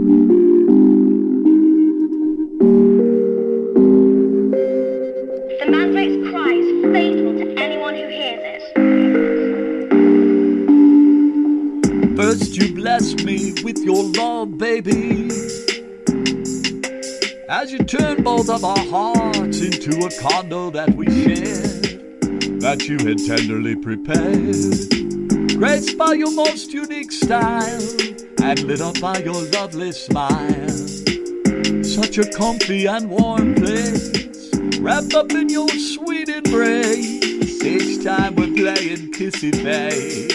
The mandrake's cry is fatal to anyone who hears it. First you blessed me with your love, baby. As you turned both of our hearts into a condo that we shared, that you had tenderly prepared. Graced by your most unique style, and lit up by your lovely smile. Such a comfy and warm place, wrapped up in your sweet embrace. Each time we're playing kissy face.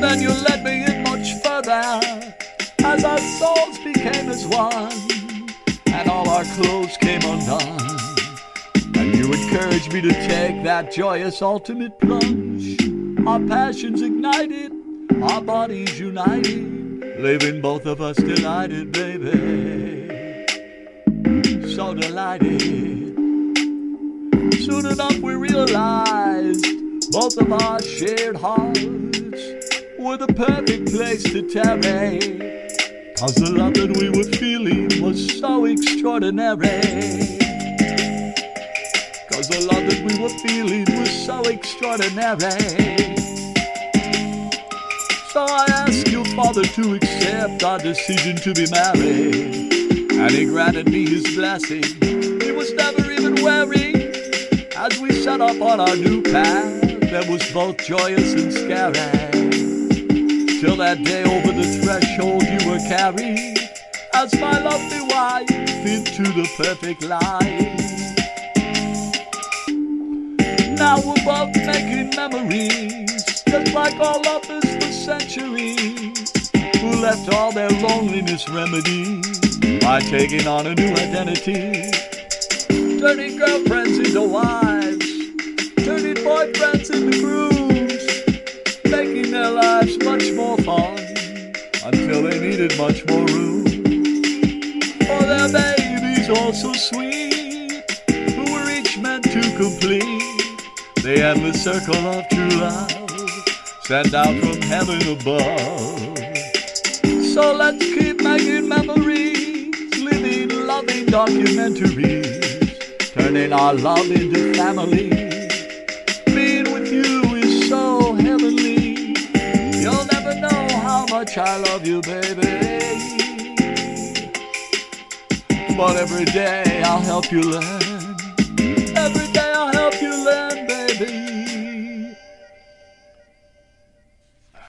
Then you led me in much further as our souls became as one our clothes came undone. And you encouraged me to take that joyous ultimate plunge. Our passions ignited, our bodies united, leaving both of us delighted, baby. So delighted. Soon enough we realized both of our shared hearts were the perfect place to tarry. Cause the love that we were feeling was so extraordinary. Cause the love that we were feeling was so extraordinary. So I asked your father to accept our decision to be married. And he granted me his blessing. He was never even wary. As we set up on our new path that was both joyous and scary. Till that day over the threshold you were carried as my lovely wife into the perfect life. Now we're both making memories, just like our lovers for centuries, who left all their loneliness remedied by taking on a new identity, turning girlfriends into wives, turning boyfriends into grooms, much more room for their babies, all so sweet, who were each meant to complete the endless circle of true love sent out from heaven above. So let's keep making memories, living, loving documentaries, turning our love into family. Much I love you, baby. But every day I'll help you learn.